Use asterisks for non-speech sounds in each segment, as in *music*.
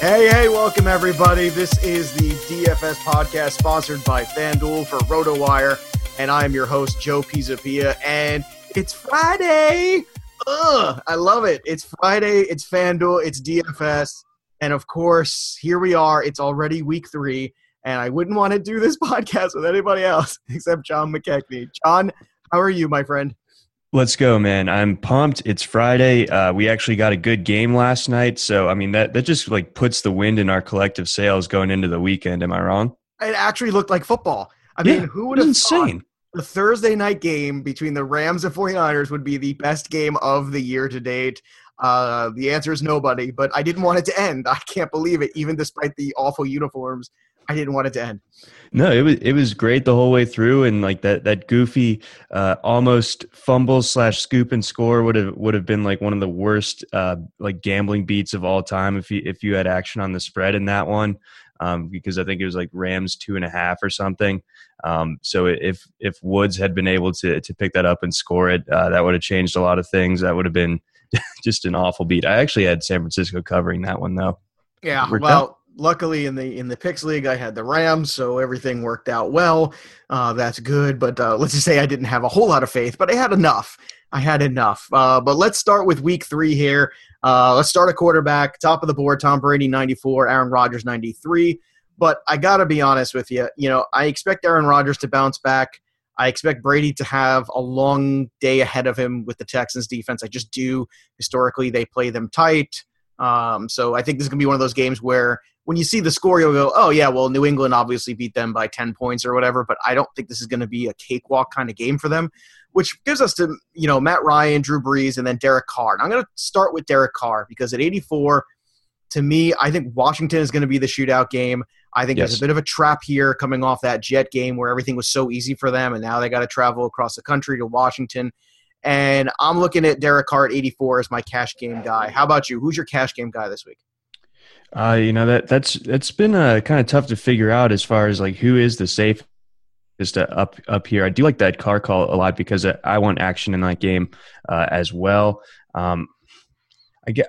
Hey, hey, welcome everybody. This is the DFS podcast sponsored by FanDuel for RotoWire, and I'm your host, Joe Pisapia, and it's Friday. Ugh, I love it. It's Friday, it's FanDuel, it's DFS, and of course, here we are. It's already week three, and I wouldn't want to do this *laughs* podcast with anybody else except John McKechnie. John, how are you, my friend? Let's go, man. I'm pumped. It's Friday. Uh, we actually got a good game last night. So, I mean, that, that just like puts the wind in our collective sails going into the weekend. Am I wrong? It actually looked like football. I mean, who would have insane. the Thursday night game between the Rams and 49ers would be the best game of the year to date? Uh, the answer is nobody, but I didn't want it to end. I can't believe it. Even despite the awful uniforms, I didn't want it to end. No, it was it was great the whole way through, and like that that goofy, uh, almost fumble slash scoop and score would have would have been like one of the worst uh, like gambling beats of all time if you if you had action on the spread in that one, um, because I think it was like Rams two and a half or something. Um, so if if Woods had been able to to pick that up and score it, uh, that would have changed a lot of things. That would have been *laughs* just an awful beat. I actually had San Francisco covering that one though. Yeah, Worked well, luckily in the in the picks league, I had the Rams, so everything worked out well. Uh, that's good, but uh, let's just say I didn't have a whole lot of faith, but I had enough. I had enough. Uh, but let's start with week three here. Uh, let's start a quarterback, top of the board. Tom Brady, ninety four. Aaron Rodgers, ninety three. But I got to be honest with you. You know, I expect Aaron Rodgers to bounce back. I expect Brady to have a long day ahead of him with the Texans defense. I just do. Historically, they play them tight. Um, so I think this is going to be one of those games where when you see the score, you'll go, oh, yeah, well, New England obviously beat them by 10 points or whatever, but I don't think this is going to be a cakewalk kind of game for them, which gives us to, you know, Matt Ryan, Drew Brees, and then Derek Carr. And I'm going to start with Derek Carr because at 84, to me, I think Washington is going to be the shootout game. I think there's a bit of a trap here coming off that Jet game where everything was so easy for them, and now they got to travel across the country to Washington. And I'm looking at Derek Carr at 84 as my cash game guy. How about you? Who's your cash game guy this week? Uh, you know that that's it's been uh, kind of tough to figure out as far as like who is the safest uh, up up here. I do like that Carr call a lot because I- I want action in that game uh, as well. Um,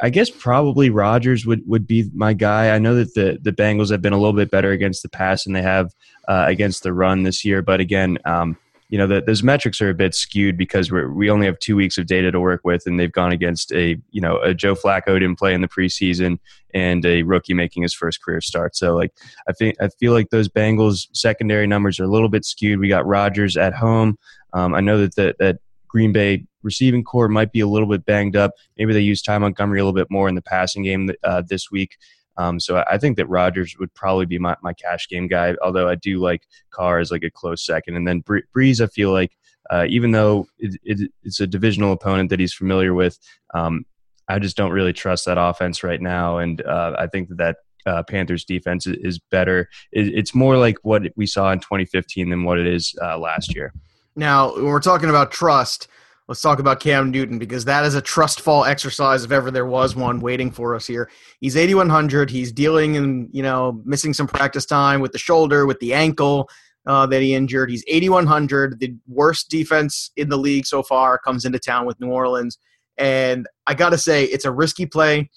I guess, probably Rodgers would, would be my guy. I know that the the Bengals have been a little bit better against the pass than they have uh, against the run this year, but again. Um, you know, the, those metrics are a bit skewed because we we only have two weeks of data to work with, and they've gone against a, you know, a Joe Flacco didn't play in the preseason and a rookie making his first career start. So, like, I think I feel like those Bengals secondary numbers are a little bit skewed. We got Rodgers at home. Um, I know that the, that Green Bay receiving corps might be a little bit banged up. Maybe they use Ty Montgomery a little bit more in the passing game uh, this week. Um, so I think that Rodgers would probably be my, my cash game guy. Although I do like Carr as like a close second, and then Bree- Brees. I feel like uh, even though it, it, it's a divisional opponent that he's familiar with, um, I just don't really trust that offense right now, and uh, I think that. that uh, Panthers defense is better. It's more like what we saw in 2015 than what it is uh, last year. Now, when we're talking about trust, let's talk about Cam Newton because that is a trust fall exercise if ever there was one waiting for us here. He's 8100. He's dealing and you know missing some practice time with the shoulder, with the ankle uh, that he injured. He's 8100. The worst defense in the league so far comes into town with New Orleans, and I got to say it's a risky play.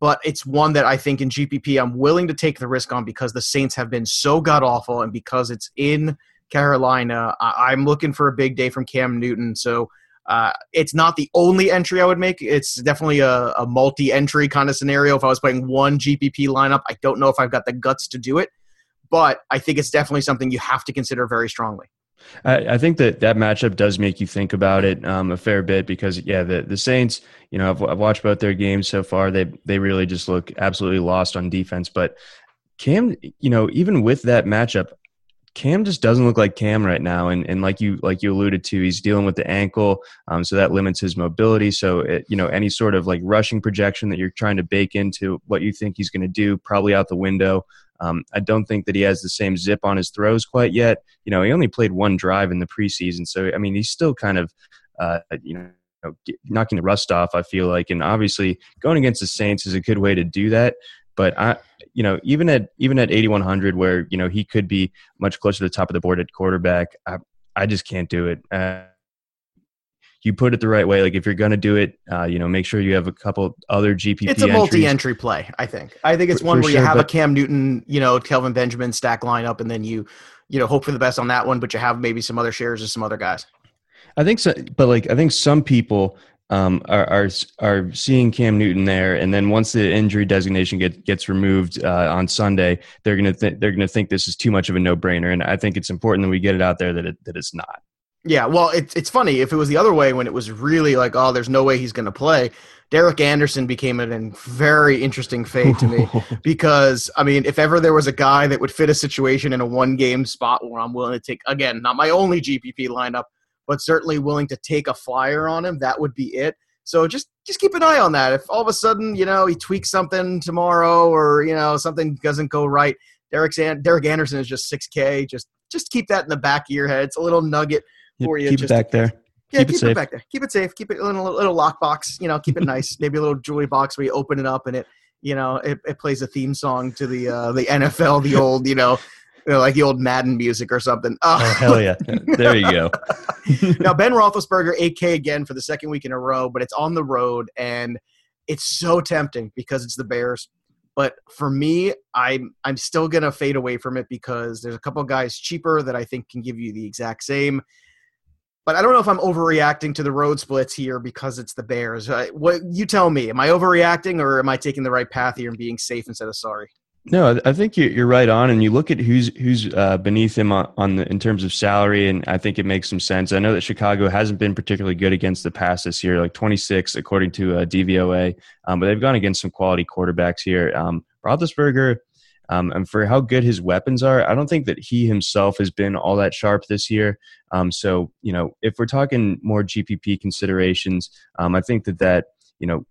But it's one that I think in GPP I'm willing to take the risk on because the Saints have been so god awful, and because it's in Carolina. I- am looking for a big day from Cam Newton. So uh, it's not the only entry I would make. It's definitely a, a multi entry kind of scenario. If I was playing one GPP lineup, I don't know if I've got the guts to do it, but I think it's definitely something you have to consider very strongly. I, I think that that matchup does make you think about it um, a fair bit because, yeah, the, the Saints, you know, I've, I've watched both their games so far. They they really just look absolutely lost on defense. But Cam, you know, even with that matchup, Cam just doesn't look like Cam right now, and and like you like you alluded to, he's dealing with the ankle, um, so that limits his mobility. So it, you know any sort of like rushing projection that you're trying to bake into what you think he's going to do, probably out the window. Um, I don't think that he has the same zip on his throws quite yet. You know, he only played one drive in the preseason, so I mean he's still kind of uh, you know knocking the rust off. I feel like, and obviously going against the Saints is a good way to do that. But I, you know, even at even at 8100, where you know he could be much closer to the top of the board at quarterback, I, I just can't do it. Uh, you put it the right way. Like if you're going to do it, uh, you know, make sure you have a couple other GPP. It's a multi-entry play. I think. I think it's one where sure, you have a Cam Newton, you know, Kelvin Benjamin stack lineup, and then you, you know, hope for the best on that one, but you have maybe some other shares of some other guys. I think so, but like I think some people um, are, are, are seeing Cam Newton there, and then once the injury designation get, gets removed uh, on Sunday, they're gonna th- they're gonna think this is too much of a no brainer, and I think it's important that we get it out there that it, that it's not. Yeah, well, it's it's funny if it was the other way when it was really like, oh, there's no way he's going to play. Derek Anderson became a very interesting fate to me *laughs* because I mean, if ever there was a guy that would fit a situation in a one game spot where I'm willing to take again, not my only GPP lineup, but certainly willing to take a flyer on him, that would be it. So just just keep an eye on that. If all of a sudden, you know, he tweaks something tomorrow or, you know, something doesn't go right, Derek's Derek Derek Anderson is just 6K. Just just keep that in the back of your head. It's a little nugget for you. Keep just it back there. Yeah, keep, keep it, it, back there. Keep it safe. Keep it in a little, little lockbox. You know, keep it nice. *laughs* Maybe a little jewelry box where you open it up and it, you know, it, it plays a theme song to the uh, the NFL, the old, you know, you know, like the old Madden music or something. Oh, oh *laughs* hell yeah! There you go. *laughs* now Ben Roethlisberger 8K again for the second week in a row, but it's on the road and it's so tempting because it's the Bears. But for me, I'm I'm still gonna fade away from it because there's a couple guys cheaper that I think can give you the exact same. But I don't know if I'm overreacting to the road splits here because it's the Bears. Uh, what you tell me? Am I overreacting or am I taking the right path here and being safe instead of sorry? No, I think you're right on, and you look at who's who's uh, beneath him on, on the, in terms of salary, and I think it makes some sense. I know that Chicago hasn't been particularly good against the pass this year, like 26 according to uh, DVOA, um, but they've gone against some quality quarterbacks here. Um, Roethlisberger, um, and for how good his weapons are, I don't think that he himself has been all that sharp this year. Um, so you know, if we're talking more GPP considerations, um, I think that that you know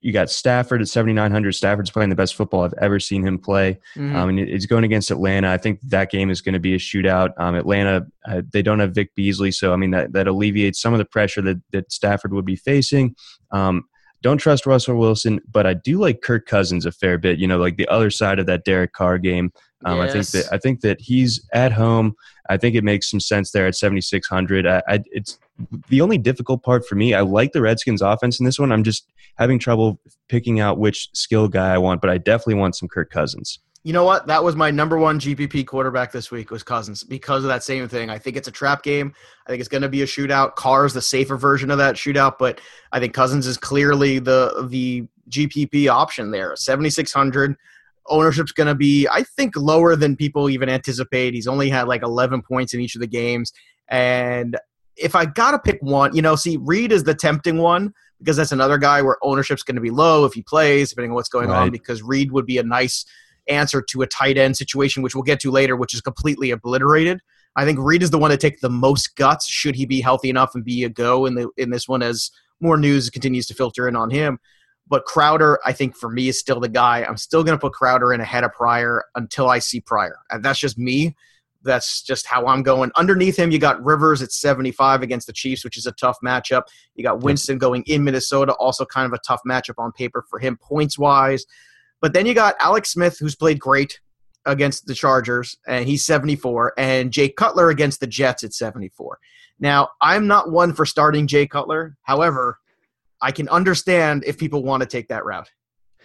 you got Stafford at 7,900. Stafford's playing the best football I've ever seen him play. Mm-hmm. Um, and it's going against Atlanta. I think that game is going to be a shootout. Um, Atlanta, uh, they don't have Vic Beasley. So, I mean, that, that alleviates some of the pressure that, that Stafford would be facing. Um, don't trust Russell Wilson, but I do like Kirk Cousins a fair bit. You know, like the other side of that Derek Carr game. Um, yes. I think that I think that he's at home. I think it makes some sense there at 7600. I, I, it's the only difficult part for me. I like the Redskins offense in this one. I'm just having trouble picking out which skill guy I want, but I definitely want some Kirk Cousins. You know what? That was my number one GPP quarterback this week was Cousins because of that same thing. I think it's a trap game. I think it's going to be a shootout. Carr's the safer version of that shootout, but I think Cousins is clearly the the GPP option there. 7600 ownership's going to be I think lower than people even anticipate. He's only had like 11 points in each of the games and if I got to pick one, you know, see Reed is the tempting one because that's another guy where ownership's going to be low if he plays, depending on what's going right. on. Because Reed would be a nice answer to a tight end situation, which we'll get to later, which is completely obliterated. I think Reed is the one to take the most guts should he be healthy enough and be a go in the in this one as more news continues to filter in on him. But Crowder, I think for me, is still the guy. I'm still going to put Crowder in ahead of Pryor until I see Pryor. And that's just me. That's just how I'm going. Underneath him, you got Rivers at 75 against the Chiefs, which is a tough matchup. You got Winston going in Minnesota, also kind of a tough matchup on paper for him points wise. But then you got Alex Smith, who's played great against the Chargers, and he's 74, and Jay Cutler against the Jets at 74. Now, I'm not one for starting Jay Cutler. However, I can understand if people want to take that route.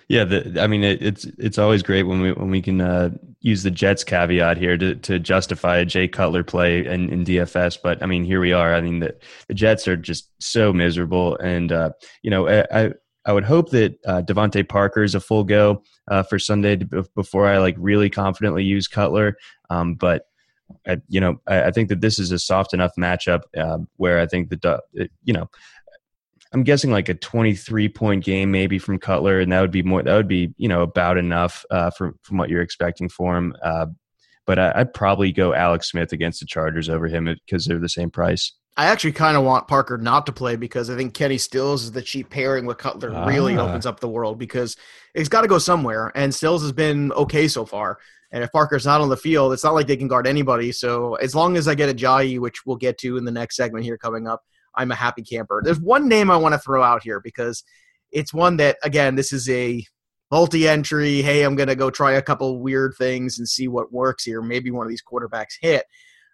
Yeah, the, I mean it, it's it's always great when we when we can uh, use the Jets caveat here to, to justify a Jay Cutler play in, in DFS. But I mean, here we are. I mean, the, the Jets are just so miserable, and uh, you know, I I would hope that uh, DeVante Parker is a full go uh, for Sunday to, before I like really confidently use Cutler. Um, but I, you know, I, I, think that this is a soft enough matchup uh, where I think that you know I'm guessing like a 23 point game maybe from Cutler, and that would be more. That would be you know about enough uh, from from what you're expecting for him. Uh, but I, would probably go Alex Smith against the Chargers over him because they're the same price. I actually kind of want Parker not to play because I think Kenny Stills is the cheap pairing with Cutler ah. really opens up the world because he's got to go somewhere, and Stills has been okay so far. And if Parker's not on the field, it's not like they can guard anybody. So as long as I get Ajayi, which we'll get to in the next segment here coming up, I'm a happy camper. There's one name I want to throw out here because it's one that, again, this is a multi entry. Hey, I'm going to go try a couple weird things and see what works here. Maybe one of these quarterbacks hit.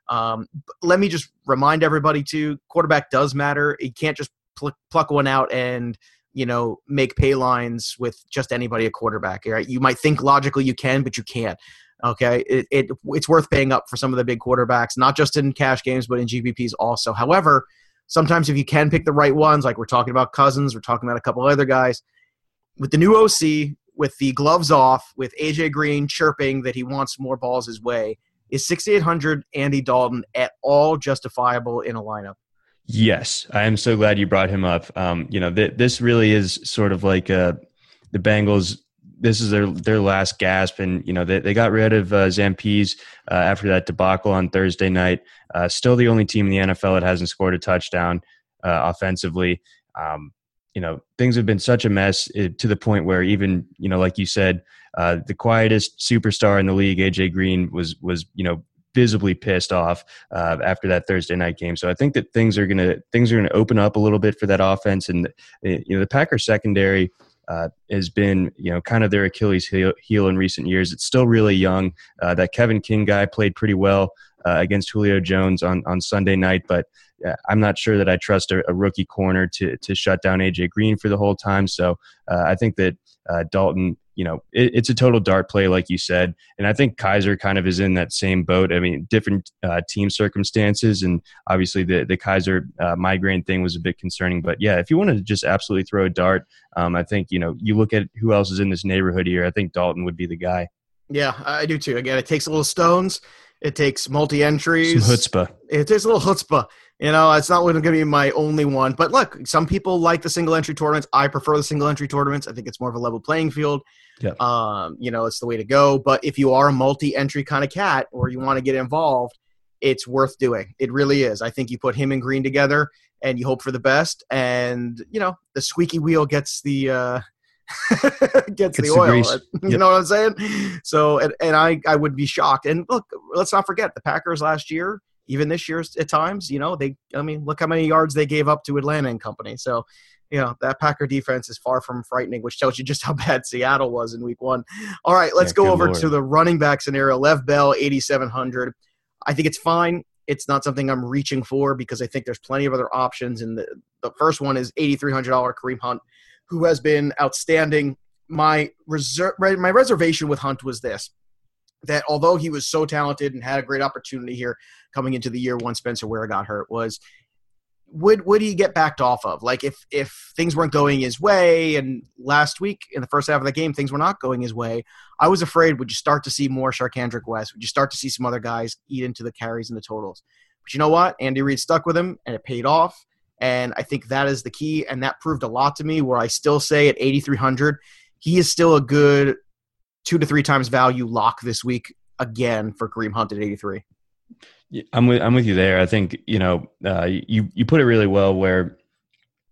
Um, let me just remind everybody too quarterback does matter. You can't just pl- pluck one out and you know make pay lines with just anybody a quarterback right? You might think logically you can but you can't okay? It, it it's worth paying up for some of the big quarterbacks not just in cash games but in gpps also. However sometimes if you can pick the right ones, like we're talking about Cousins, we're talking about a couple other guys, with the new OC, with the gloves off, with AJ Green chirping that he wants more balls his way, is 6,800 Andy Dalton at all justifiable in a lineup? Yes, I am so glad you brought him up. Um, you know, th- this really is sort of like uh, the Bengals this is their their last gasp, and you know they, they got rid of uh, Zampese uh, after that debacle on Thursday night. Uh, still the only team in the NFL that hasn't scored a touchdown uh, offensively. Um, you know things have been such a mess eh, to the point where even you know like you said, uh, the quietest superstar in the league, AJ Green, was was you know visibly pissed off uh, after that Thursday night game. So I think that things are gonna things are gonna open up a little bit for that offense, and eh, you know the Packers secondary uh, has been you know kind of their Achilles heel, heel, in recent years. It's still really young. Uh, that Kevin King guy played pretty well uh, against Julio Jones on on Sunday night, but uh, I'm not sure that I trust a, a, rookie corner to to shut down AJ Green for the whole time. So uh, I think that uh, Dalton you know, it, it's a total dart play, like you said. And I think Kizer kind of is in that same boat. I mean, different uh, team circumstances, and obviously the the Kizer uh, migraine thing was a bit concerning. But yeah, if you want to just absolutely throw a dart, um, I think you know you look at who else is in this neighborhood here. I think Dalton would be the guy. Yeah, I do too. Again, it takes a little stones. It takes multi entries. Some chutzpah. It takes a little chutzpah. You know, it's not going to be my only one. But look, some people like the single entry tournaments. I prefer the single entry tournaments. I think it's more of a level playing field. Yeah. Um, you know, it's the way to go. But if you are a multi entry kind of cat or you want to get involved, it's worth doing. It really is. I think you put him and Green together and you hope for the best. And, you know, the squeaky wheel gets the. Uh, *laughs* gets, the oil. The *laughs* you know what I'm saying? So, and, and I, I would be shocked. And look, let's not forget the Packers last year even this year at times, you know, they, I mean, look how many yards they gave up to Atlanta and company. So, you know, that Packer defense is far from frightening, which tells you just how *laughs* bad Seattle was in week one. All right, let's yeah, go over Lord. to the running back scenario. Lev Bell, 8,700. I think it's fine. It's not something I'm reaching for because I think there's plenty of other options. And the, the first one is $8,300 Kareem Hunt, who has been outstanding. My reserve, my reservation with Hunt was this that although he was so talented and had a great opportunity here coming into the year once Spencer Ware got hurt, was would would he get backed off of? Like if if things weren't going his way, and last week in the first half of the game things were not going his way, I was afraid would you start to see more Charcandrick West? Would you start to see some other guys eat into the carries and the totals? But you know what? Andy Reid stuck with him, and it paid off. And I think that is the key, and that proved a lot to me. Where I still say at 8,300, he is still a good two to three times value lock this week again for Kareem Hunt at 83. I'm with I'm with you there. I think you know uh, you you put it really well where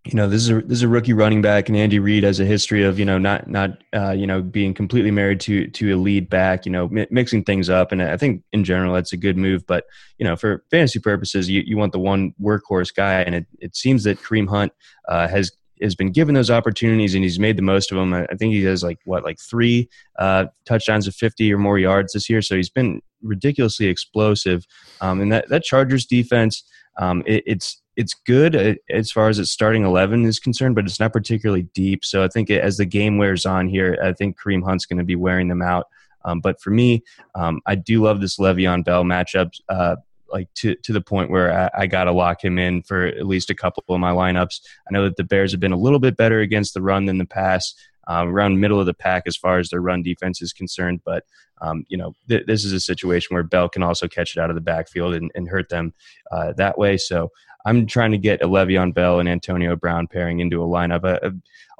you know this is a this is a rookie running back, and Andy Reid has a history of you know not not uh, you know being completely married to to a lead back, you know mi- mixing things up, and I think in general that's a good move. But you know for fantasy purposes, you, you want the one workhorse guy, and it, it seems that Kareem Hunt uh, has has been given those opportunities and he's made the most of them. I think he has like what like three uh, touchdowns of 50 or more yards this year, so he's been ridiculously explosive. Um, and that that Chargers defense, um, it, it's it's good uh, as far as its starting 11 is concerned, but it's not particularly deep. So I think as the game wears on here, I think Kareem Hunt's going to be wearing them out. Um, but for me, um, I do love this Le'Veon Bell matchup, uh, like to, to the point where I, I got to lock him in for at least a couple of my lineups. I know that the Bears have been a little bit better against the run than the pass, uh, around middle of the pack as far as their run defense is concerned. But um, you know, th- this is a situation where Bell can also catch it out of the backfield and, and hurt them uh, that way. So I'm trying to get a Le'Veon Bell and Antonio Brown pairing into a lineup. I,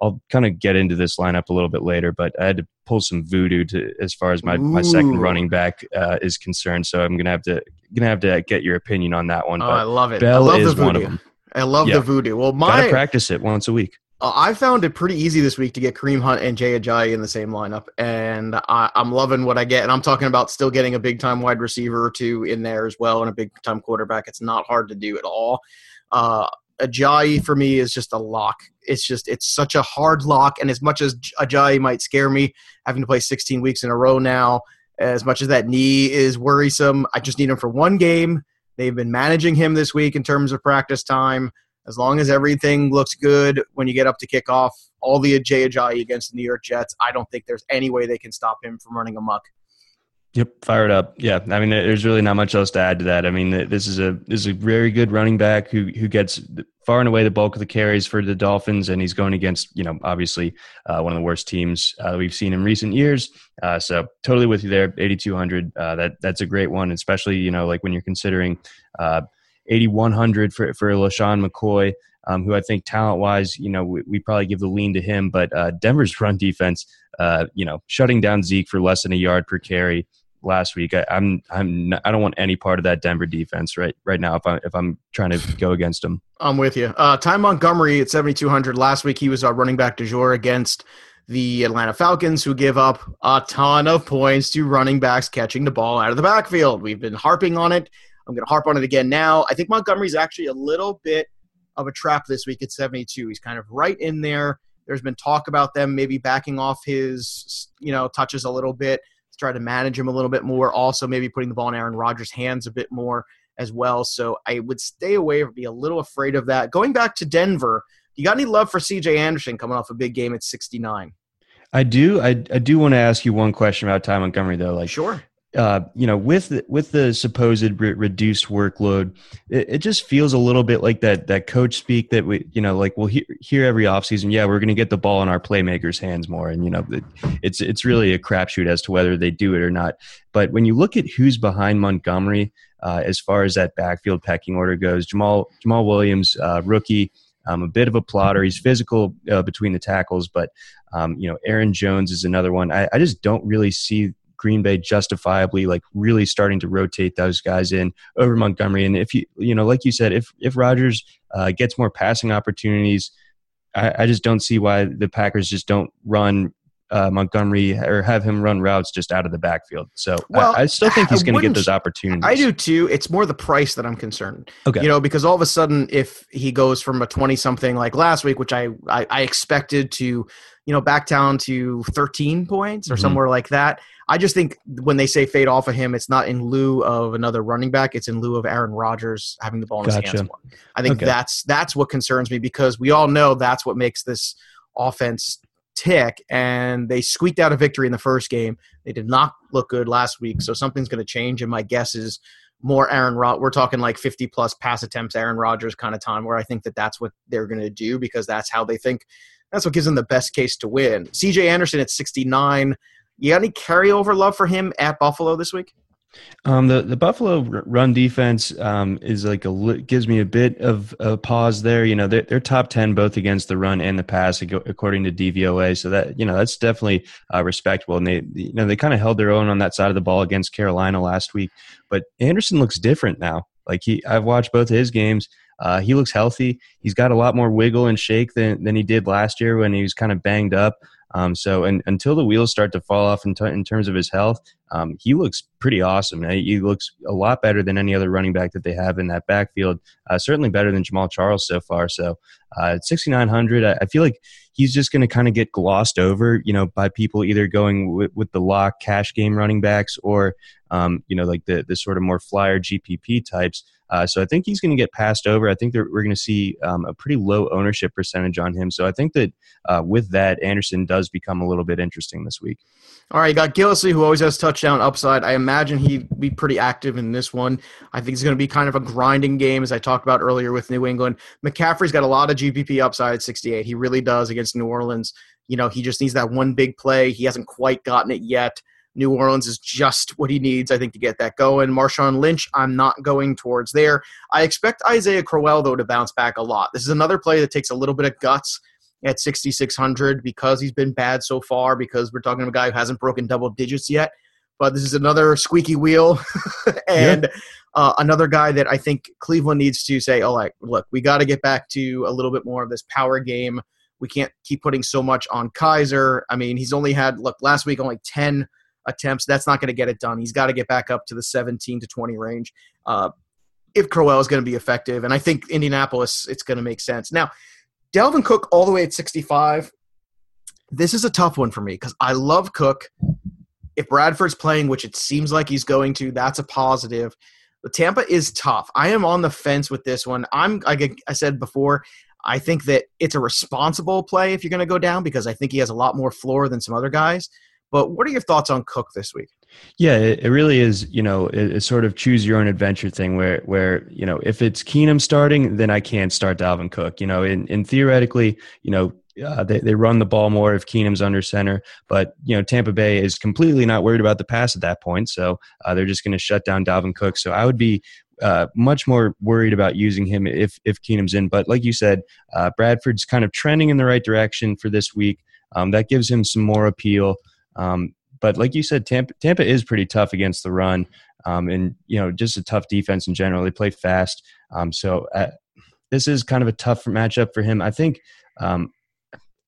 will kind of get into this lineup a little bit later, but I had to pull some voodoo to as far as my, my second running back uh, is concerned. So I'm gonna have to gonna have to get your opinion on that one. Oh, I love it. Bell I love is the voodoo. one of them. I love Yeah. the voodoo. Well, Gotta practice it once a week. Uh, I found it pretty easy this week to get Kareem Hunt and Jay Ajayi in the same lineup, and I, I'm loving what I get. And I'm talking about still getting a big time wide receiver or two in there as well, and a big time quarterback. It's not hard to do at all. Uh, Ajayi for me is just a lock. It's just it's such a hard lock, and as much as Ajayi might scare me, having to play 16 weeks in a row now, as much as that knee is worrisome, I just need him for one game. They've been managing him this week in terms of practice time as long as everything looks good when you get up to kickoff, all the Jay Ajayi against the New York Jets, I don't think there's any way they can stop him from running amok. Yep, fire it up. Yeah, I mean, there's really not much else to add to that. I mean, this is a this is a very good running back who who gets far and away the bulk of the carries for the Dolphins, and he's going against you know obviously uh, one of the worst teams uh, we've seen in recent years. Uh, so totally with you there, 8200. Uh, that that's a great one, especially you know like when you're considering uh, 8100 for for LeSean McCoy. Um, who I think talent wise, you know, we, we probably give the lean to him, but uh, Denver's *laughs* run defense, uh, you know, shutting down Zeke for less than a yard per carry last week. I, I'm I'm not, I don't want any part of that Denver defense right right now if I if I'm trying to go against them. I'm with you. Uh, Ty Montgomery at 7,200. Last week he was our running back du jour against the Atlanta Falcons, who give up a ton of points to running backs catching the ball out of the backfield. We've been harping on it. I'm going to harp on it again now. I think Montgomery's actually a little bit of a trap this week at 72. He's kind of right in there. There's been talk about them maybe backing off his, you know, touches a little bit to try to manage him a little bit more. Also, maybe putting the ball in Aaron Rodgers' hands a bit more as well. So I would stay away or be a little afraid of that. Going back to Denver, you got any love for CJ Anderson coming off a big game at 69? I do I, I do want to ask you one question about Ty Montgomery though. Like Sure. Uh, you know, with the, with the supposed re- reduced workload, it, it just feels a little bit like that that coach speak that we, you know, like we'll hear, hear every offseason, yeah, we're going to get the ball in our playmakers' hands more, and you know, it, it's it's really a crapshoot as to whether they do it or not. But when you look at who's behind Montgomery, uh, as far as that backfield pecking order goes, Jamaal Jamaal Williams, uh, rookie. Um, a bit of a plotter. He's physical uh, between the tackles, but um, you know, Aaron Jones is another one. I, I just don't really see Green Bay justifiably like really starting to rotate those guys in over Montgomery. And if you you know, like you said, if if Rodgers uh, gets more passing opportunities, I, I just don't see why the Packers just don't run uh, Montgomery or have him run routes just out of the backfield. So Well, I, I still think he's going to get those opportunities. I do too. It's more the price that I'm concerned. Okay. You know, because all of a sudden, if he goes from a 20 something like last week, which I, I, I expected to, you know, back down to 13 points or Mhm. somewhere like that, I just think when they say fade off of him, it's not in lieu of another running back. It's in lieu of Aaron Rodgers having the ball in his hands more. I think Okay. that's that's what concerns me because we all know that's what makes this offense tick. And they squeaked out a victory in the first game. They did not look good last week, so something's going to change. And my guess is more Aaron Rod. We're talking like 50 plus pass attempts, Aaron Rodgers kind of time, where I think that that's what they're going to do because that's how they think. That's what gives them the best case to win. CJ Anderson at 69. You got any carryover love for him at Buffalo this week? Um, the the Buffalo run defense um, is like a gives me a bit of a pause there. You know, they're, they're top ten both against the run and the pass, according to DVOA. So that you know that's definitely uh, respectable. And they you know they kind of held their own on that side of the ball against Carolina last week. But Anderson looks different now. Like he, I've watched both of his games. Uh, he looks healthy. He's got a lot more wiggle and shake than, than he did last year when he was kind of banged up. Um, so and, until the wheels start to fall off in, t- in terms of his health, um, he looks pretty awesome. He looks a lot better than any other running back that they have in that backfield. Uh, certainly better than Jamaal Charles so far. So uh, at 6,900, I, I, feel like he's just going to kind of get glossed over, you know, by people either going with, with the lock cash game running backs or, um, you know, like the, the sort of more flyer GPP types. Uh, so I think he's going to get passed over. I think that we're going to see um, a pretty low ownership percentage on him. So I think that uh, with that, Anderson does become a little bit interesting this week. All right, you got Gillislee, who always has touchdown upside. I imagine he'd be pretty active in this one. I think it's going to be kind of a grinding game, as I talked about earlier with New England. McCaffrey's got a lot of GPP upside at 68. He really does against New Orleans. You know, he just needs that one big play. He hasn't quite gotten it yet. New Orleans is just what he needs, I think, to get that going. Marshawn Lynch, I'm not going towards there. I expect Isaiah Crowell, though, to bounce back a lot. This is another play that takes a little bit of guts at 6,600 because he's been bad so far, because we're talking to a guy who hasn't broken double digits yet. But this is another squeaky wheel *laughs* and yeah. uh, another guy that I think Cleveland needs to say, oh, like, look, we got to get back to a little bit more of this power game. We can't keep putting so much on Kizer. I mean, he's only had, look, last week only 10 attempts. That's not going to get it done. He's got to get back up to the 17 to 20 range. Uh, if Crowell is going to be effective, and I think Indianapolis, it's going to make sense. Now, Dalvin Cook all the way at 65. This is a tough one for me because I love Cook. If Bradford's playing, which it seems like he's going to, that's a positive. But Tampa is tough. I am on the fence with this one. I'm, like I said before, I think that it's a responsible play if you're going to go down because I think he has a lot more floor than some other guys. But what are your thoughts on Cook this week? Yeah, it, really is. You know, it, it's sort of choose your own adventure thing. Where, where you know, if it's Keenum starting, then I can't start Dalvin Cook. You know, and, and theoretically, you know, uh, they, they run the ball more if Keenum's under center. But, you know, Tampa Bay is completely not worried about the pass at that point. So uh, they're just going to shut down Dalvin Cook. So I would be uh, much more worried about using him if, if Keenum's in. But like you said, uh, Bradford's kind of trending in the right direction for this week. Um, that gives him some more appeal. Um, but like you said, Tampa, Tampa is pretty tough against the run, um, and you know just a tough defense in general. They play fast, um, so uh, this is kind of a tough matchup for him. I think. Um,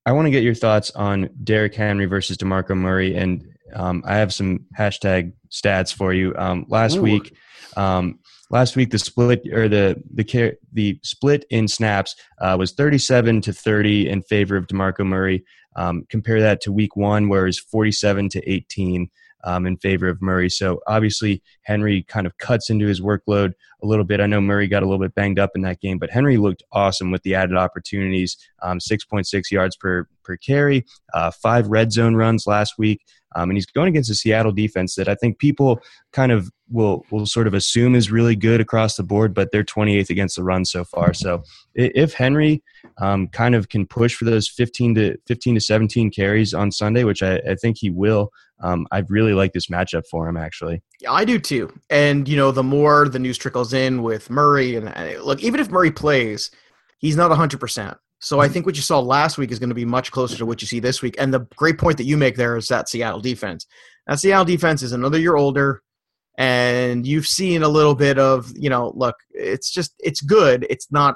I want to get your thoughts on Derrick Henry versus Demarco Murray, and um, I have some hashtag stats for you. Um, last Ooh. week, last week the split or the the the split in snaps uh, was 37 to 30 in favor of Demarco Murray. Um, compare that to week one, where it's 47 to 18 um, in favor of Murray. So obviously, Henry kind of cuts into his workload a little bit. I know Murray got a little bit banged up in that game, but Henry looked awesome with the added opportunities um, 6.6 yards per, per carry, uh, five red zone runs last week. Um, and he's going against a Seattle defense that I think people kind of will will sort of assume is really good across the board, but they're 28th against the run so far. So if Henry um, kind of can push for those 15 to 15 to 17 carries on Sunday, which I, I think he will, um, I really like this matchup for him. Actually, yeah, I do too. And you know, the more the news trickles in with Murray, and uh, look, even if Murray plays, he's not 100. percent so I think what you saw last week is going to be much closer to what you see this week. And the great point that you make there is that Seattle defense. That Seattle defense is another year older, and you've seen a little bit of, you know, look, it's just it's good. It's not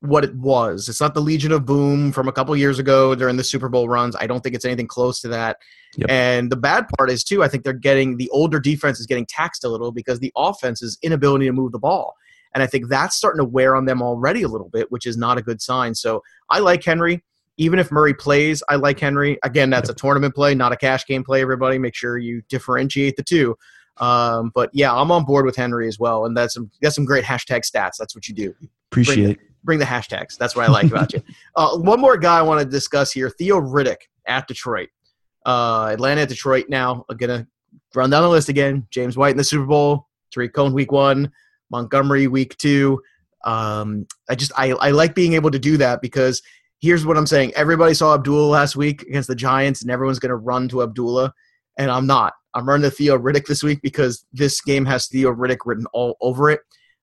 what it was. It's not the Legion of Boom from a couple years ago during the Super Bowl runs. I don't think it's anything close to that. Yep. And the bad part is too, I think they're getting the older defense is getting taxed a little because the offense's inability to move the ball. And I think that's starting to wear on them already a little bit, which is not a good sign. So I like Henry. Even if Murray plays, I like Henry. Again, that's a tournament play, not a cash game play, everybody. Make sure you differentiate the two. Um, but yeah, I'm on board with Henry as well. And that's some that's some great hashtag stats. That's what you do. Appreciate bring, bring the hashtags. That's what I like about you. *laughs* Uh, one more guy I want to discuss here, Theo Riddick at Detroit. Uh, Atlanta at Detroit now. I'm gonna run down the list again. James White in the Super Bowl, Tarik Cohen week one, Montgomery week two. Um, I just I, I like being able to do that because here's what I'm saying. Everybody saw Abdullah last week against the Giants, and everyone's going to run to Abdullah, and I'm not. I'm running to Theo Riddick this week because this game has Theo Riddick written all over it.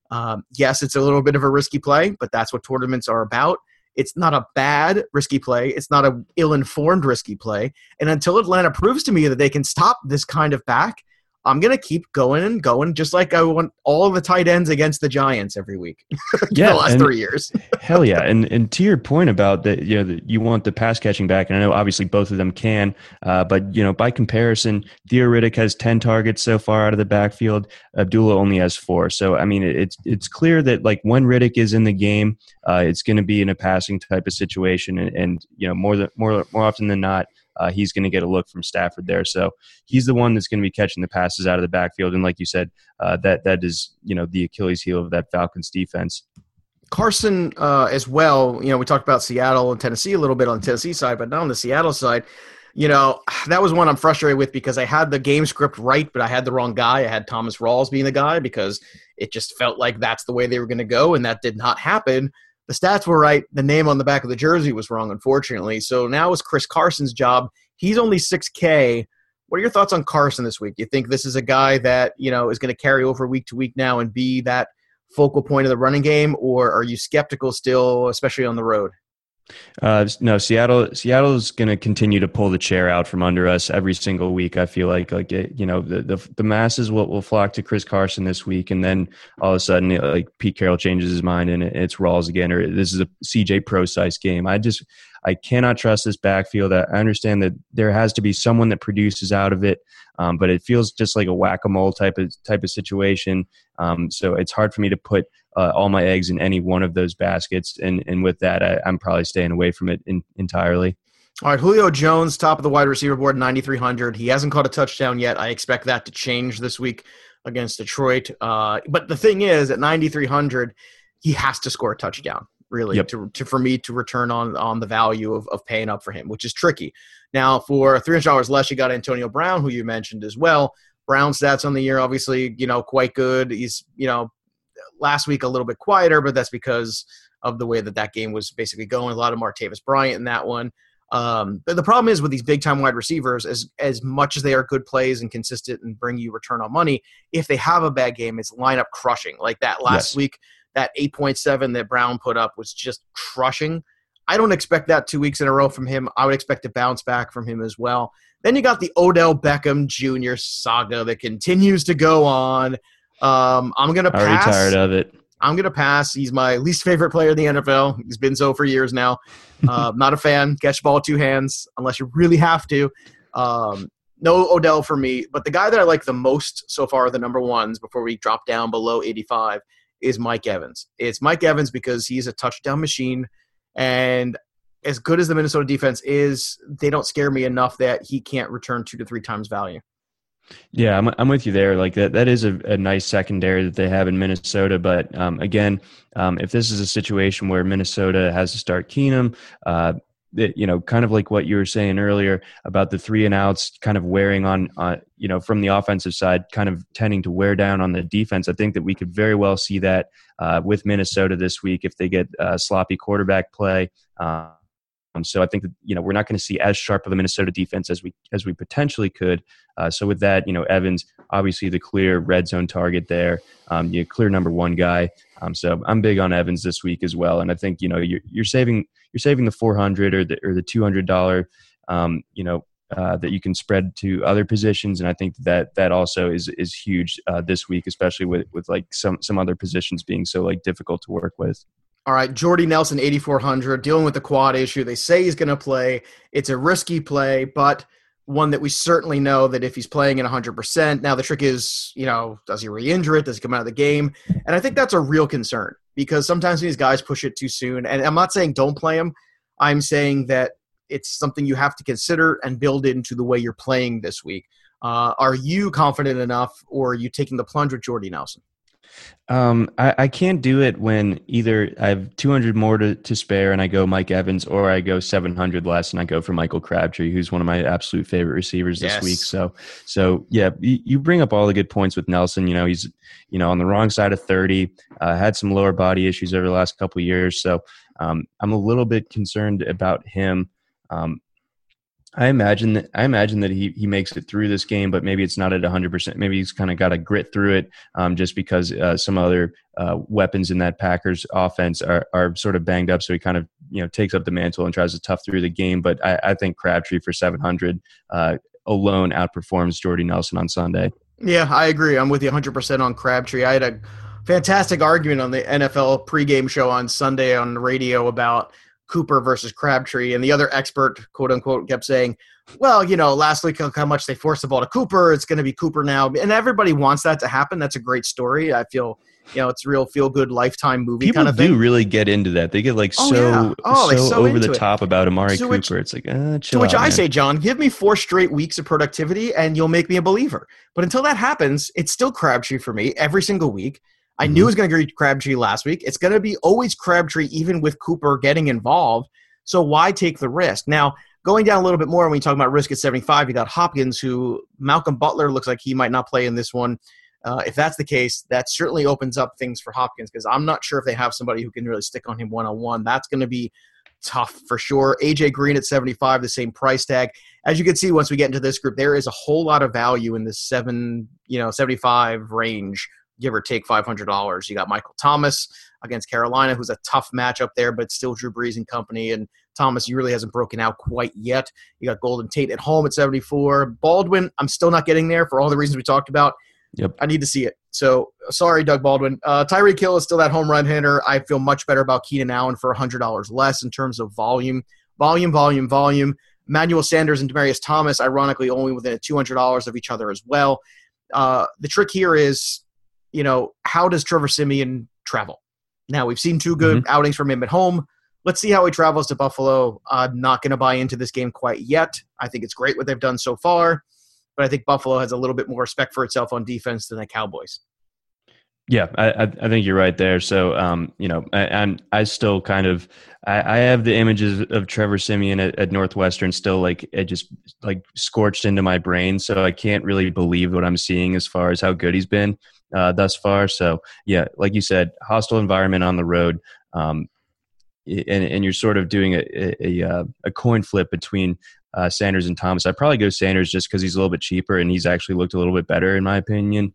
Um, yes, it's a little bit of a risky play, but that's what tournaments are about. It's not a bad risky play. It's not a ill-informed risky play. And until Atlanta proves to me that they can stop this kind of back, I'm gonna keep going and going, just like I want all the tight ends against the Giants every week. *laughs* yeah, the last three years. *laughs* hell yeah, and and to your point about that, you know, the, you want the pass catching back, and I know obviously both of them can, uh, but you know, by comparison, Theo Riddick has ten targets so far out of the backfield. Abdullah only has four. So I mean, it's it's clear that like when Riddick is in the game, uh, it's going to be in a passing type of situation, and, and you know, more than more more often than not uh, he's going to get a look from Stafford there. So he's the one that's going to be catching the passes out of the backfield. And like you said, uh, that that is you know the Achilles heel of that Falcons defense. Carson uh, as well. You know, we talked about Seattle and Tennessee a little bit on the Tennessee side, but not on the Seattle side. You know, that was one I'm frustrated with because I had the game script right, but I had the wrong guy. I had Thomas Rawls being the guy because it just felt like that's the way they were going to go, and that did not happen the stats were right. The name on the back of the jersey was wrong, unfortunately. So now it's Chris Carson's job. He's only 6K. What are your thoughts on Carson this week? You think this is a guy that, you know, is going to carry over week to week now and be that focal point of the running game, or are you skeptical still, especially on the road? Uh, no, Seattle. Seattle is going to continue to pull the chair out from under us every single week. I feel like, like it, you know, the, the, the masses will, will flock to Chris Carson this week, and then all of a sudden, like Pete Carroll changes his mind and it's Rawls again, or this is a CJ Prosise game. I just I cannot trust this backfield. I understand that there has to be someone that produces out of it, um, but it feels just like a whack a mole type of type of situation. Um, so it's hard for me to put uh, all my eggs in any one of those baskets, and and with that, I, am probably staying away from it in, entirely. All right, Julio Jones, top of the wide receiver board, 9,300. He hasn't caught a touchdown yet. I expect that to change this week against Detroit. Uh, but the thing is, at 9,300, he has to score a touchdown really yep. to, to for me to return on on the value of, of paying up for him which is tricky now for $300 less you got antonio brown who you mentioned as well brown stats on the year obviously you know quite good he's you know last week a little bit quieter but that's because of the way that that game was basically going a lot of martavis bryant in that one um, but the problem is with these big time wide receivers, as as much as they are good plays and consistent and bring you return on money, if they have a bad game, it's lineup crushing. Like that last yes. week, that 8.7 that Brown put up was just crushing. I don't expect that two weeks in a row from him. I would expect a bounce back from him as well. Then you got the Odell Beckham Jr. saga that continues to go on. Um, I'm gonna pass. Already tired of it. I'm gonna pass. He's my least favorite player in the NFL. He's been so for years now. *laughs* Uh, not a fan. Catch ball two hands unless you really have to. Um, no Odell for me. But the guy that I like the most so far, the number ones before we drop down below 85, is Mike Evans. It's Mike Evans because he's a touchdown machine. And as good as the Minnesota defense is, they don't scare me enough that he can't return two to three times value. Yeah, I'm, I'm with you there. Like that, that is a, a nice secondary that they have in Minnesota. But um, again, um, if this is a situation where Minnesota has to start Keenum, uh, that you know kind of like what you were saying earlier about the three and outs kind of wearing on uh, you know from the offensive side kind of tending to wear down on the defense i think that we could very well see that uh, with minnesota this week if they get uh, sloppy quarterback play um, so I think that you know we're not going to see as sharp of a Minnesota defense as we as we potentially could. Uh, so with that, you know Evans obviously the clear red zone target there, um, you clear number one guy. Um, so I'm big on Evans this week as well, and I think you know you're, you're saving you're saving the 400 or the or the 200 dollar, um, you know. Uh, that you can spread to other positions, and I think that that also is is huge uh, this week, especially with with like some some other positions being so like difficult to work with. All right, Jordy Nelson, 8,400, dealing with the quad issue. They say he's going to play. It's a risky play, but one that we certainly know that if he's playing at 100%. Now, the trick is, you know, does he re injure it? Does he come out of the game? And I think that's a real concern because sometimes these guys push it too soon. And I'm not saying don't play him, I'm saying that it's something you have to consider and build into the way you're playing this week. Uh, are you confident enough, or are you taking the plunge with Jordy Nelson? Um, I, I, can't do it when either I have 200 more to, to spare and I go Mike Evans, or I go 700 less and I go for Michael Crabtree, who's one of my absolute favorite receivers this yes. week. So, so yeah, you, you, bring up all the good points with Nelson. You know, he's you know on the wrong side of 30, uh, had some lower body issues over the last couple years. So, um, I'm a little bit concerned about him. Um, I imagine that I imagine that he he makes it through this game, but maybe it's not at 100. percent Maybe he's kind of got to grit through it, um, just because uh, some other uh, weapons in that Packers offense are are sort of banged up. So he kind of you know takes up the mantle and tries to tough through the game. But I, I think Crabtree for 700 uh, alone outperforms Jordy Nelson on Sunday. Yeah, I agree. I'm with you 100% on Crabtree. I had a fantastic argument on the NFL pregame show on Sunday on the radio about Cooper versus Crabtree, and the other expert, quote unquote, kept saying, "Well, you know, last week how much they forced the ball to Cooper, it's going to be Cooper now," and everybody wants that to happen. That's a great story. I feel, you know, it's a real feel good lifetime movie People kind of thing. do really get into that. They get like Oh, so yeah. Oh, so, so over the it. top about Amari To Cooper. which- it's like, uh, To which out, I man. say, John, give me four straight weeks of productivity and you'll make me a believer. But until that happens, it's still Crabtree for me every single week. I Mm-hmm. knew it was going to be Crabtree last week. It's going to be always Crabtree, even with Cooper getting involved. So why take the risk? Now, going down a little bit more, when you talk about risk at 75, you got Hopkins, who Malcolm Butler looks like he might not play in this one. Uh, if that's the case, that certainly opens up things for Hopkins because I'm not sure if they have somebody who can really stick on him one on one. That's going to be tough for sure. AJ Green at 75, the same price tag. As you can see, once we get into this group, there is a whole lot of value in this seven, you know, 75 range, give or take $500. You got Michael Thomas against Carolina, who's a tough matchup there, but still Drew Brees and company. And Thomas really hasn't broken out quite yet. You got Golden Tate at home at 74. Baldwin, I'm still not getting there for all the reasons we talked about. Yep. I need to see it. So sorry, Doug Baldwin. Uh, Tyreek Hill is still that home run hitter. I feel much better about Keenan Allen for $100 less in terms of volume. Volume, volume, volume. Emmanuel Sanders and Demaryius Thomas, ironically, only within $200 of each other as well. Uh, the trick here is, you know, how does Trevor Siemian travel? Now, we've seen two good outings from him at home. Let's see how he travels to Buffalo. I'm not going to buy into this game quite yet. I think it's great what they've done so far, but I think Buffalo has a little bit more respect for itself on defense than the Cowboys. Yeah, I, I think you're right there. So, um, you know, I, I'm I still kind of I, I have the images of Trevor Siemian at, at Northwestern still like it just like scorched into my brain. So I can't really believe what I'm seeing as far as how good he's been uh, thus far. So yeah, like you said, hostile environment on the road, um, and and you're sort of doing a a, a, uh, coin flip between uh, Sanders and Thomas. I'd probably go Sanders just because he's a little bit cheaper and he's actually looked a little bit better in my opinion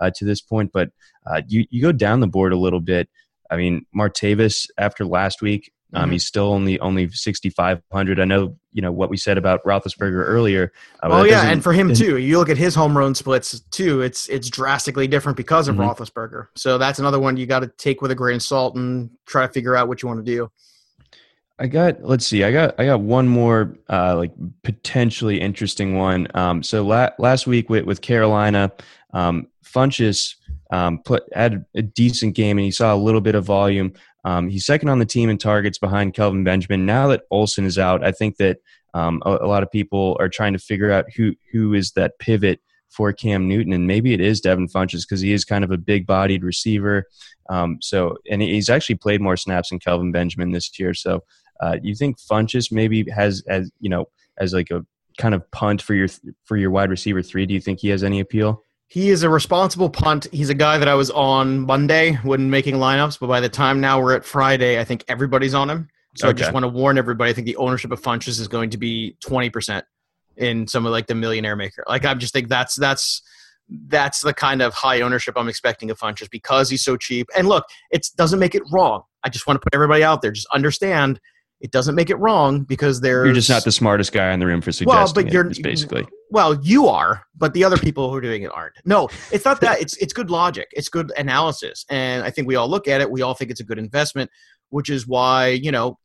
uh, to this point. But uh, you you go down the board a little bit. I mean, Martavis after last week, um, Mhm. he's still only only sixty five hundred. I know you know what we said about Roethlisberger earlier. Uh, Oh yeah, and for him too. You look at his home run splits too. It's it's drastically different because of Mhm. Roethlisberger. So that's another one you got to take with a grain of salt and try to figure out what you want to do. I got let's see, I got I got one more uh, like potentially interesting one. Um, so la- last week with with Carolina, um, Funchess um, put had a decent game and he saw a little bit of volume. Um, he's second on the team in targets behind Kelvin Benjamin. Now that Olsen is out, I think that um, a, a lot of people are trying to figure out who who is that pivot for Cam Newton, and maybe it is Devin Funchess because he is kind of a big-bodied receiver. Um, so, and he's actually played more snaps than Kelvin Benjamin this year. So, uh, you think Funchess maybe has as you know as like a kind of punt for your for your wide receiver three? Do you think he has any appeal? He is a responsible punt. He's a guy that I was on Monday when making lineups, but by the time now we're at Friday, I think everybody's on him. So I just want to warn everybody. I think the ownership of Funchess is going to be twenty percent in some of like the millionaire maker. Like I just think that's that's that's the kind of high ownership I'm expecting of Funchess because he's so cheap. And look, it doesn't make it wrong. I just want to put everybody out there. Just understand it doesn't make it wrong because they're You're just not the smartest guy in the room for suggesting well, but it, you're basically. well, you are, but the other people who are doing it aren't. No, it's not that. It's it's good logic. It's good analysis, and I think we all look at it. We all think it's a good investment, which is why you know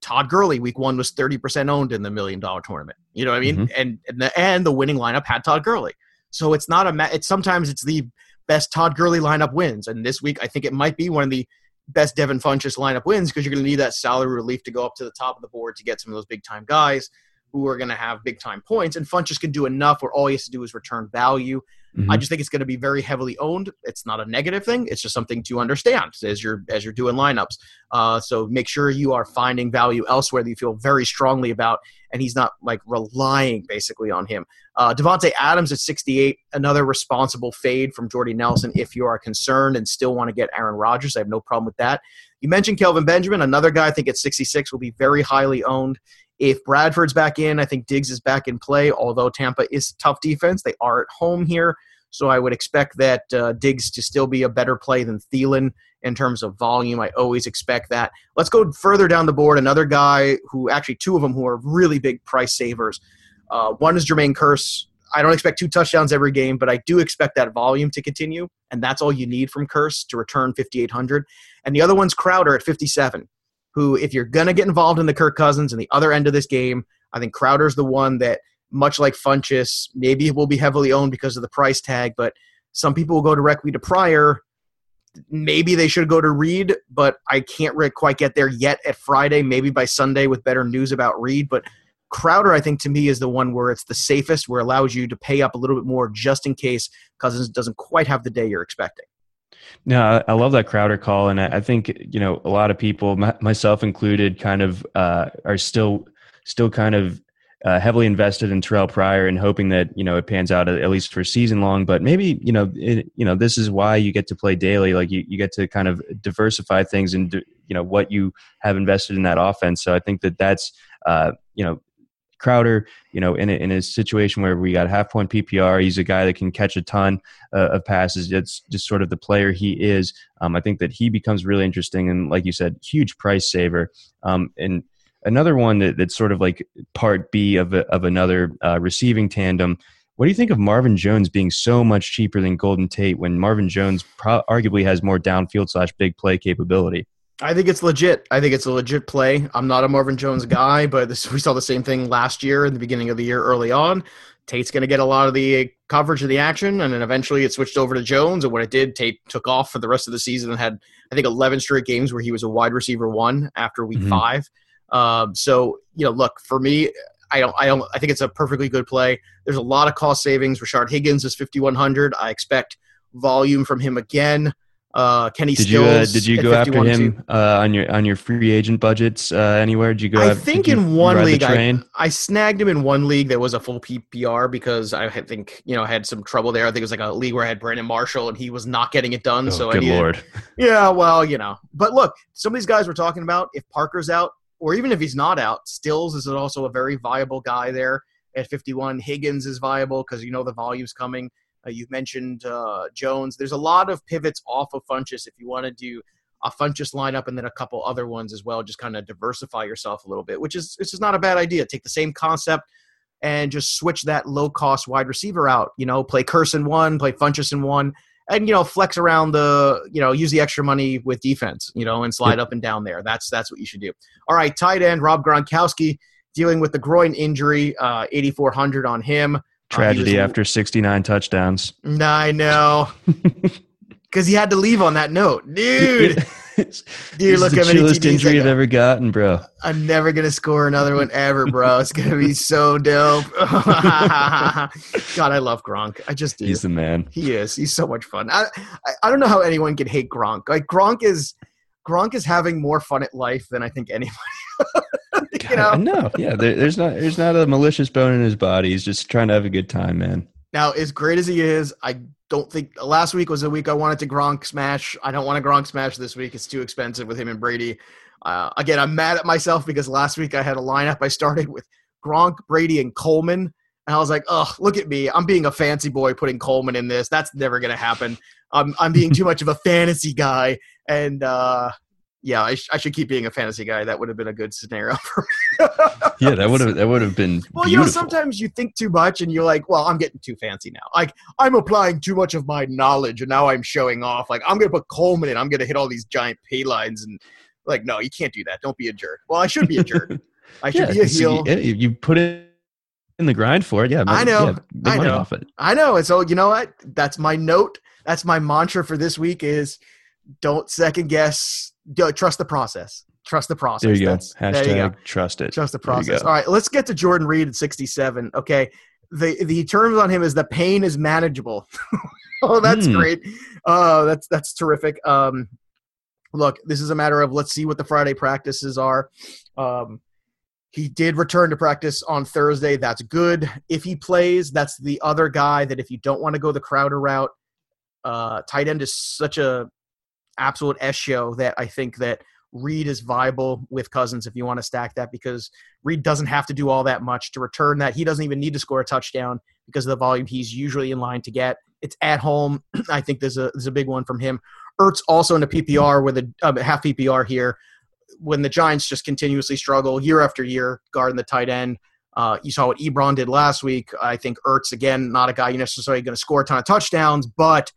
Todd Gurley week one was thirty percent owned in the million dollar tournament. You know what I mean? Mm-hmm. And and the, and the winning lineup had Todd Gurley. So it's not a. ma- It's sometimes it's the best Todd Gurley lineup wins, and this week I think it might be one of the best Devin Funchess lineup wins because you're going to need that salary relief to go up to the top of the board to get some of those big time guys who are going to have big time points. And Funchess can do enough where all he has to do is return value. Mhm. I just think it's going to be very heavily owned. It's not a negative thing. It's just something to understand as you're as you're doing lineups. Uh, so make sure you are finding value elsewhere that you feel very strongly about, and he's not like relying basically on him. Uh, Davante Adams at 68, another responsible fade from Jordy Nelson. If you are concerned and still want to get Aaron Rodgers, I have no problem with that. You mentioned Kelvin Benjamin, another guy I think at 66 will be very highly owned. If Bradford's back in, I think Diggs is back in play. Although Tampa is tough defense, they are at home here, so I would expect that uh, Diggs to still be a better play than Thielen in terms of volume. I always expect that. Let's go further down the board. Another guy who, actually, two of them who are really big price savers. Uh, one is Jermaine Kearse. I don't expect two touchdowns every game, but I do expect that volume to continue, and that's all you need from Kearse to return 5,800. And the other one's Crowder at 57, who, if you're going to get involved in the Kirk Cousins and the other end of this game, I think Crowder's the one that, much like Funchess, maybe it will be heavily owned because of the price tag, but some people will go directly to Pryor. Maybe they should go to Reed, but I can't really quite get there yet at Friday. Maybe by Sunday with better news about Reed, but Crowder, I think, to me, is the one where it's the safest, where it allows you to pay up a little bit more just in case Cousins doesn't quite have the day you're expecting. No, I love that Crowder call, and I think you know a lot of people, myself included, kind of uh, are still still kind of uh, heavily invested in Terrelle Pryor and hoping that you know it pans out at, least for season long. But maybe you know it, you know this is why you get to play daily. Like you, you get to kind of diversify things and you know what you have invested in that offense. So I think that that's uh, you know Crowder, you know, in a, in a situation where we got half point PPR, he's a guy that can catch a ton uh, of passes. It's just sort of the player he is. Um, I think that he becomes really interesting, and like you said, huge price saver. Um, and another one that, that's sort of like part B of a, of another uh, receiving tandem. What do you think of Marvin Jones being so much cheaper than Golden Tate when Marvin Jones pro- arguably has more downfield slash big play capability? I think it's legit. I think it's a legit play. I'm not a Marvin Jones guy, but this, we saw the same thing last year in the beginning of the year early on. Tate's going to get a lot of the coverage of the action, and then eventually it switched over to Jones. And when it did, Tate took off for the rest of the season and had, I think, 11 straight games where he was a wide receiver one after week mm-hmm. five. Um, so, you know, look, for me, I don't, I don't, I think it's a perfectly good play. There's a lot of cost savings. Rashard Higgins is 5,100. I expect volume from him again. Uh, Kenny did Stills. You, uh, did you go after him uh, on your on your free agent budgets uh, anywhere? Did you go? I think in one league, I, I snagged him in one league that was a full PPR because I think you know I had some trouble there. I think it was like a league where I had Brandon Marshall and he was not getting it done. Oh, so good I needed, lord. *laughs* Yeah, well, you know, but look, some of these guys we're talking about, if Parker's out or even if he's not out, Stills is also a very viable guy there at 51. Higgins is viable because you know the volume's coming. Uh, you've mentioned uh, Jones. There's a lot of pivots off of Funchess if you want to do a Funchess lineup and then a couple other ones as well. Just kind of diversify yourself a little bit, which is which is not a bad idea. Take the same concept and just switch that low cost wide receiver out. You know, play Kearse in one, play Funchess in one, and you know flex around the you know use the extra money with defense. You know, and slide up and down there. That's that's what you should do. All right, tight end Rob Gronkowski dealing with the groin injury, uh, 8,400 on him. Tragedy uh, after 69 touchdowns. I know. *laughs* Because he had to leave on that note. Dude. *laughs* Dude, look how many chillest injury I've ever gotten, bro. I'm never gonna score another one ever, bro. It's gonna be so dope. *laughs* God, I love Gronk. I just do. He's the man. He is. He's so much fun. I, I, I don't know how anyone can hate Gronk. Like Gronk is Gronk is having more fun at life than I think anybody. *laughs* you know? No, yeah. There, there's not there's not a malicious bone in his body. He's just trying to have a good time, man. Now, as great as he is, I don't think last week was a week I wanted to Gronk smash. I don't want to Gronk smash this week. It's too expensive with him and Brady. Uh, again, I'm mad at myself because last week I had a lineup I started with Gronk, Brady, and Coleman. And I was like, oh, look at me. I'm being a fancy boy putting Coleman in this. That's never going to happen. I'm, I'm being too *laughs* much of a fantasy guy. And uh, yeah, I, sh- I, should keep being a fantasy guy. That would have been a good scenario *laughs* for me. *laughs* yeah, that would have that would have been. Well, beautiful. you know, sometimes you think too much, and you're like, "Well, I'm getting too fancy now. Like, I'm applying too much of my knowledge, and now I'm showing off. Like, I'm gonna put Coleman in. I'm gonna hit all these giant pay lines, and like, no, you can't do that. Don't be a jerk. Well, I should be a jerk. *laughs* I should yeah, be a heel. So you, you, put it in the grind for it. Yeah, I know. Yeah, I know. I know. And so you know what? That's my note. That's my mantra for this week: is don't second guess trust the process. Trust the process. There you That's, go. Hashtag you go. trust it. Trust the process. All right, let's get to Jordan Reed at 67. Okay. The the terms on him is the pain is manageable. *laughs* oh, that's mm. great. Oh, that's that's terrific. Um, look, this is a matter of let's see what the Friday practices are. Um, he did return to practice on Thursday. That's good. If he plays, that's the other guy that if you don't want to go the Crowder route, uh, tight end is such a absolute S show that I think that Reed is viable with Cousins if you want to stack that because Reed doesn't have to do all that much to return that. He doesn't even need to score a touchdown because of the volume he's usually in line to get. It's at home. *clears throat* I think there's a there's a big one from him. Ertz also in a PPR with a uh, half PPR here. When the Giants just continuously struggle year after year guarding the tight end, Uh, you saw what Ebron did last week. I think Ertz, again, not a guy you're necessarily going to score a ton of touchdowns, but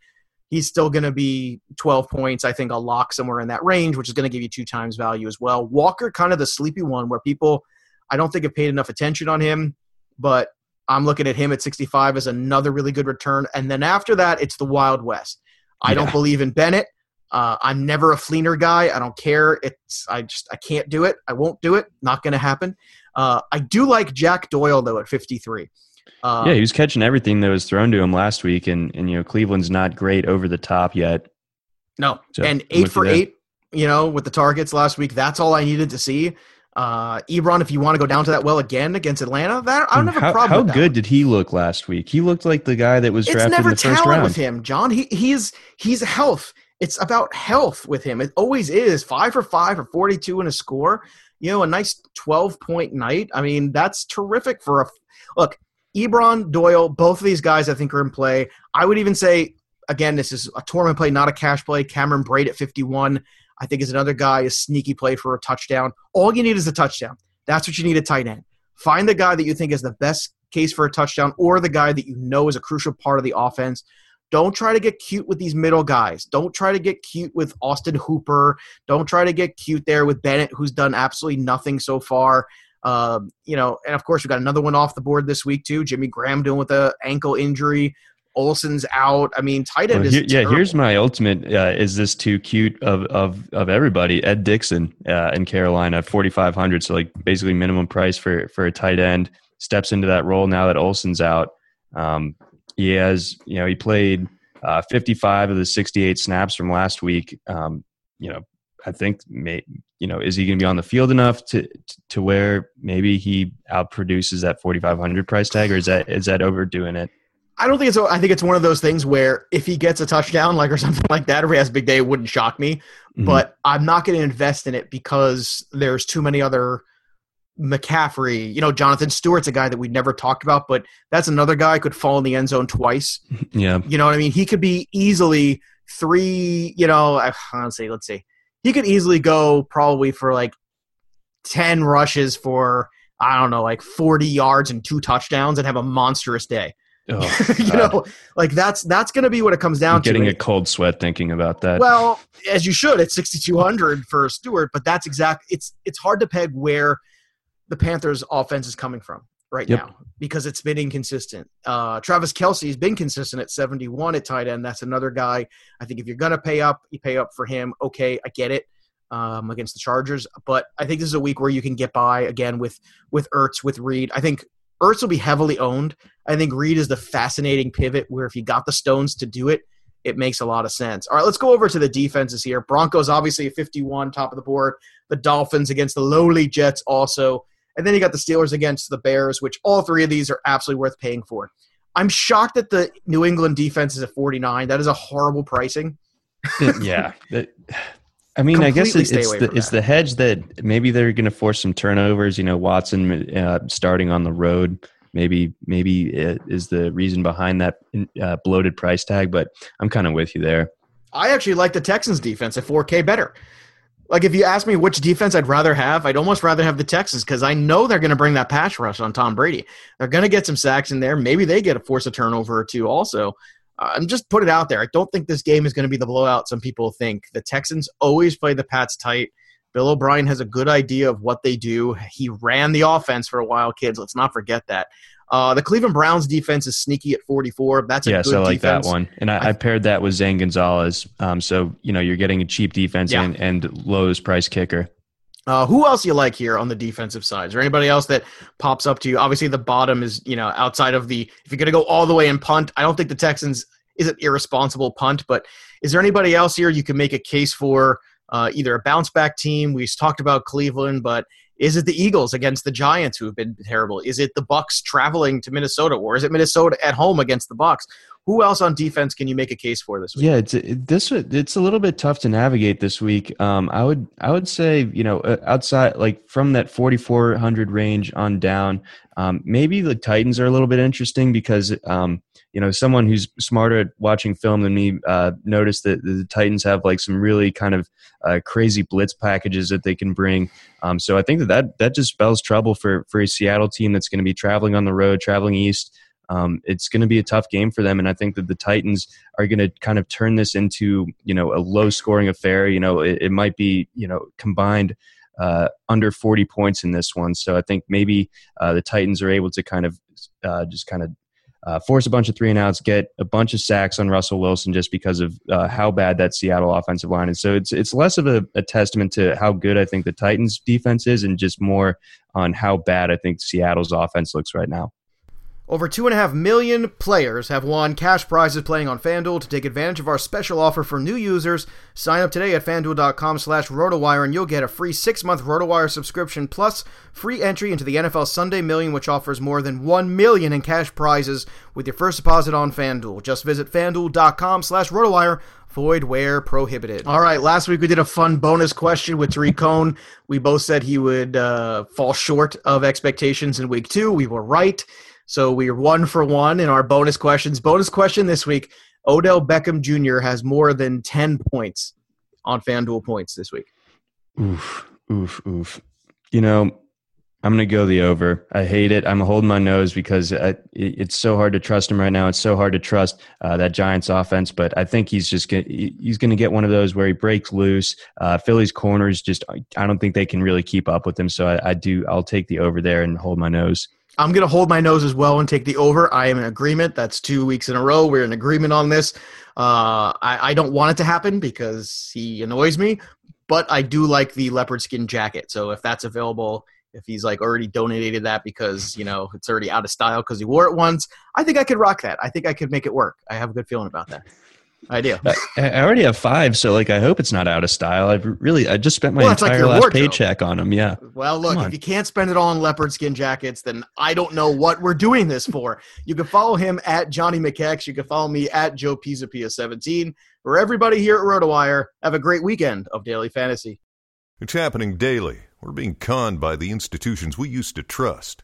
he's still going to be 12 points. I think a lock somewhere in that range, which is going to give you two times value as well. Walker, kind of the sleepy one where people, I don't think have paid enough attention on him, but I'm looking at him at 65 as another really good return. And then after that, it's the Wild West. I yeah. don't believe in Bennett. Uh, I'm never a Fleener guy. I don't care. It's I just I can't do it. I won't do it. Not going to happen. Uh, I do like Jack Doyle though at 53. Uh, yeah, he was catching everything that was thrown to him last week, and and you know Cleveland's not great over the top yet. No, so and eight for eight, you know, with the targets last week. That's all I needed to see. Uh, Ebron, if you want to go down to that well again against Atlanta, that I don't have a problem. How, good did he look last week? He looked like the guy that was drafted never in the first round. with him, John. He he's he's health. It's about health with him. It always is. Five for five for forty-two in a score. You know, a nice twelve-point night. I mean, that's terrific for a look. Ebron, Doyle, both of these guys I think are in play. I would even say again, this is a tournament play, not a cash play. Cameron Brate at fifty-one. I think is another guy, a sneaky play for a touchdown. All you need is a touchdown. That's what you need a tight end. Find the guy that you think is the best case for a touchdown or the guy that you know is a crucial part of the offense. Don't try to get cute with these middle guys. Don't try to get cute with Austin Hooper. Don't try to get cute there with Bennett, who's done absolutely nothing so far. Um, you know, and of course, we got another one off the board this week, too. Jimmy Graham dealing with an ankle injury. Olsen's out. I mean, tight end well, is yeah. Here's my ultimate: uh, is this too cute of of of everybody? Ed Dickson uh, in Carolina, forty five hundred. So like basically minimum price for for a tight end. Steps into that role now that Olsen's out. Um, he has you know he played uh, fifty five of the sixty eight snaps from last week. Um, you know, I think may, you know is he going to be on the field enough to to where maybe he outproduces that forty five hundred price tag, or is that is that overdoing it? I don't think it's. I think it's one of those things where if he gets a touchdown, like or *laughs* something like that, or he has a big day, it wouldn't shock me. Mm-hmm. But I'm not going to invest in it because there's too many other McCaffrey. You know, Jonathan Stewart's a guy that we never talked about, but that's another guy could fall in the end zone twice. *laughs* Yeah, you know what I mean. He could be easily three. You know, see, let's see. He could easily go probably for like ten rushes for I don't know, like 40 yards and two touchdowns, and have a monstrous day. Oh, *laughs* you know, like that's that's going to be what it comes down I'm getting to. Getting a cold sweat thinking about that. Well, as you should, at 6200 for Stewart, but that's exact. It's it's hard to peg where the Panthers' offense is coming from right yep. now because it's been inconsistent. Uh, Travis Kelce's been consistent at 71 at tight end. That's another guy. I think if you're going to pay up, you pay up for him. Okay, I get it. Um, against the Chargers, but I think this is a week where you can get by again with with Ertz, with Reed. I think Ertz will be heavily owned. I think Reed is the fascinating pivot where if you got the stones to do it, it makes a lot of sense. All right, let's go over to the defenses here. Broncos obviously a 51 top of the board. The Dolphins against the lowly Jets also. And then you got the Steelers against the Bears, which all three of these are absolutely worth paying for. I'm shocked that the New England defense is at 49. That is a horrible pricing. *laughs* yeah. I mean, I guess it's, it's the, it's the hedge that maybe they're going to force some turnovers. You know, Watson uh, starting on the road maybe maybe it is the reason behind that uh, bloated price tag. But I'm kind of with you there. I actually like the Texans defense at 4K better. Like if you ask me which defense I'd rather have, I'd almost rather have the Texans because I know they're going to bring that pass rush on Tom Brady. They're going to get some sacks in there. Maybe they get a force a turnover or two also. Uh, and just put it out there. I don't think this game is going to be the blowout some people think. The Texans always play the Pats tight. Bill O'Brien has a good idea of what they do. He ran the offense for a while, kids. Let's not forget that. Uh, the Cleveland Browns defense is sneaky at 44. That's a yes, I like defense. that one. And I, I, paired that with Zane Gonzalez. Um, so you know you're getting a cheap defense yeah. and, and lowest price kicker. Uh, who else you like here on the defensive side? Is there anybody else that pops up to you? Obviously, the bottom is you know outside of the. If you're going to go all the way and punt, I don't think the Texans is an irresponsible punt. But is there anybody else here you can make a case for? Uh, either a bounce back team. We talked about Cleveland, but is it the Eagles against the Giants who have been terrible? Is it the Bucks traveling to Minnesota, or is it Minnesota at home against the Bucks? Who else on defense can you make a case for this week? Yeah, it's it, this it's a little bit tough to navigate this week. Um, I would I would say you know uh, outside like from that 4400 range on down, um, maybe the Titans are a little bit interesting because um, you know someone who's smarter at watching film than me uh, noticed that the Titans have like some really kind of uh, crazy blitz packages that they can bring. Um, so I think that, that that just spells trouble for for a Seattle team that's going to be traveling on the road, traveling east. Um, it's going to be a tough game for them, and I think that the Titans are going to kind of turn this into you know a low scoring affair. You know, it, it might be you know combined uh, under 40 points in this one. So I think maybe uh, the Titans are able to kind of uh, just kind of uh, force a bunch of three and outs, get a bunch of sacks on Russell Wilson just because of uh, how bad that Seattle offensive line is. So it's it's less of a, a, testament to how good I think the Titans defense is, and just more on how bad I think Seattle's offense looks right now. Over 2.5 million players have won cash prizes playing on FanDuel. To take advantage of our special offer for new users, sign up today at fanduel.com slash RotoWire and you'll get a free six-month RotoWire subscription plus free entry into the NFL Sunday Million, which offers more than 1 million in cash prizes with your first deposit on FanDuel. Just visit fanduel.com slash RotoWire. Void where prohibited. All right, last week we did a fun bonus question with Tarik Cohen. We both said he would uh, fall short of expectations in week two. We were right. So we are one for one in our bonus questions. Bonus question this week Odell Beckham Jr. has more than 10 points on FanDuel points this week. Oof, oof, oof. You know, I'm going to go the over. I hate it. I'm holding my nose because I, it's so hard to trust him right now. It's so hard to trust uh, that Giants offense. But I think he's just gonna, he's going to get one of those where he breaks loose. Uh, Philly's corners just I don't think they can really keep up with him. So I, I do. I'll take the over there and hold my nose. I'm going to hold my nose as well and take the over. I am in agreement. That's two weeks in a row. We're in agreement on this. Uh, I, I, don't want it to happen because he annoys me, but I do like the leopard skin jacket. So if that's available, if he's like already donated that because you know it's already out of style because he wore it once, I think I could rock that. I think I could make it work. I have a good feeling about that. I do. I, already have five, so like I hope it's not out of style. I've really I just spent my well, entire like last wardrobe. paycheck on them. Yeah. Well, look, if you can't spend it all on leopard skin jackets, then I don't know what we're doing this for. You can follow him at Johnny McKex. You can follow me at Joe Pisapia 17. For everybody here at RotoWire, have a great weekend of daily fantasy. It's happening daily. We're being conned by the institutions we used to trust.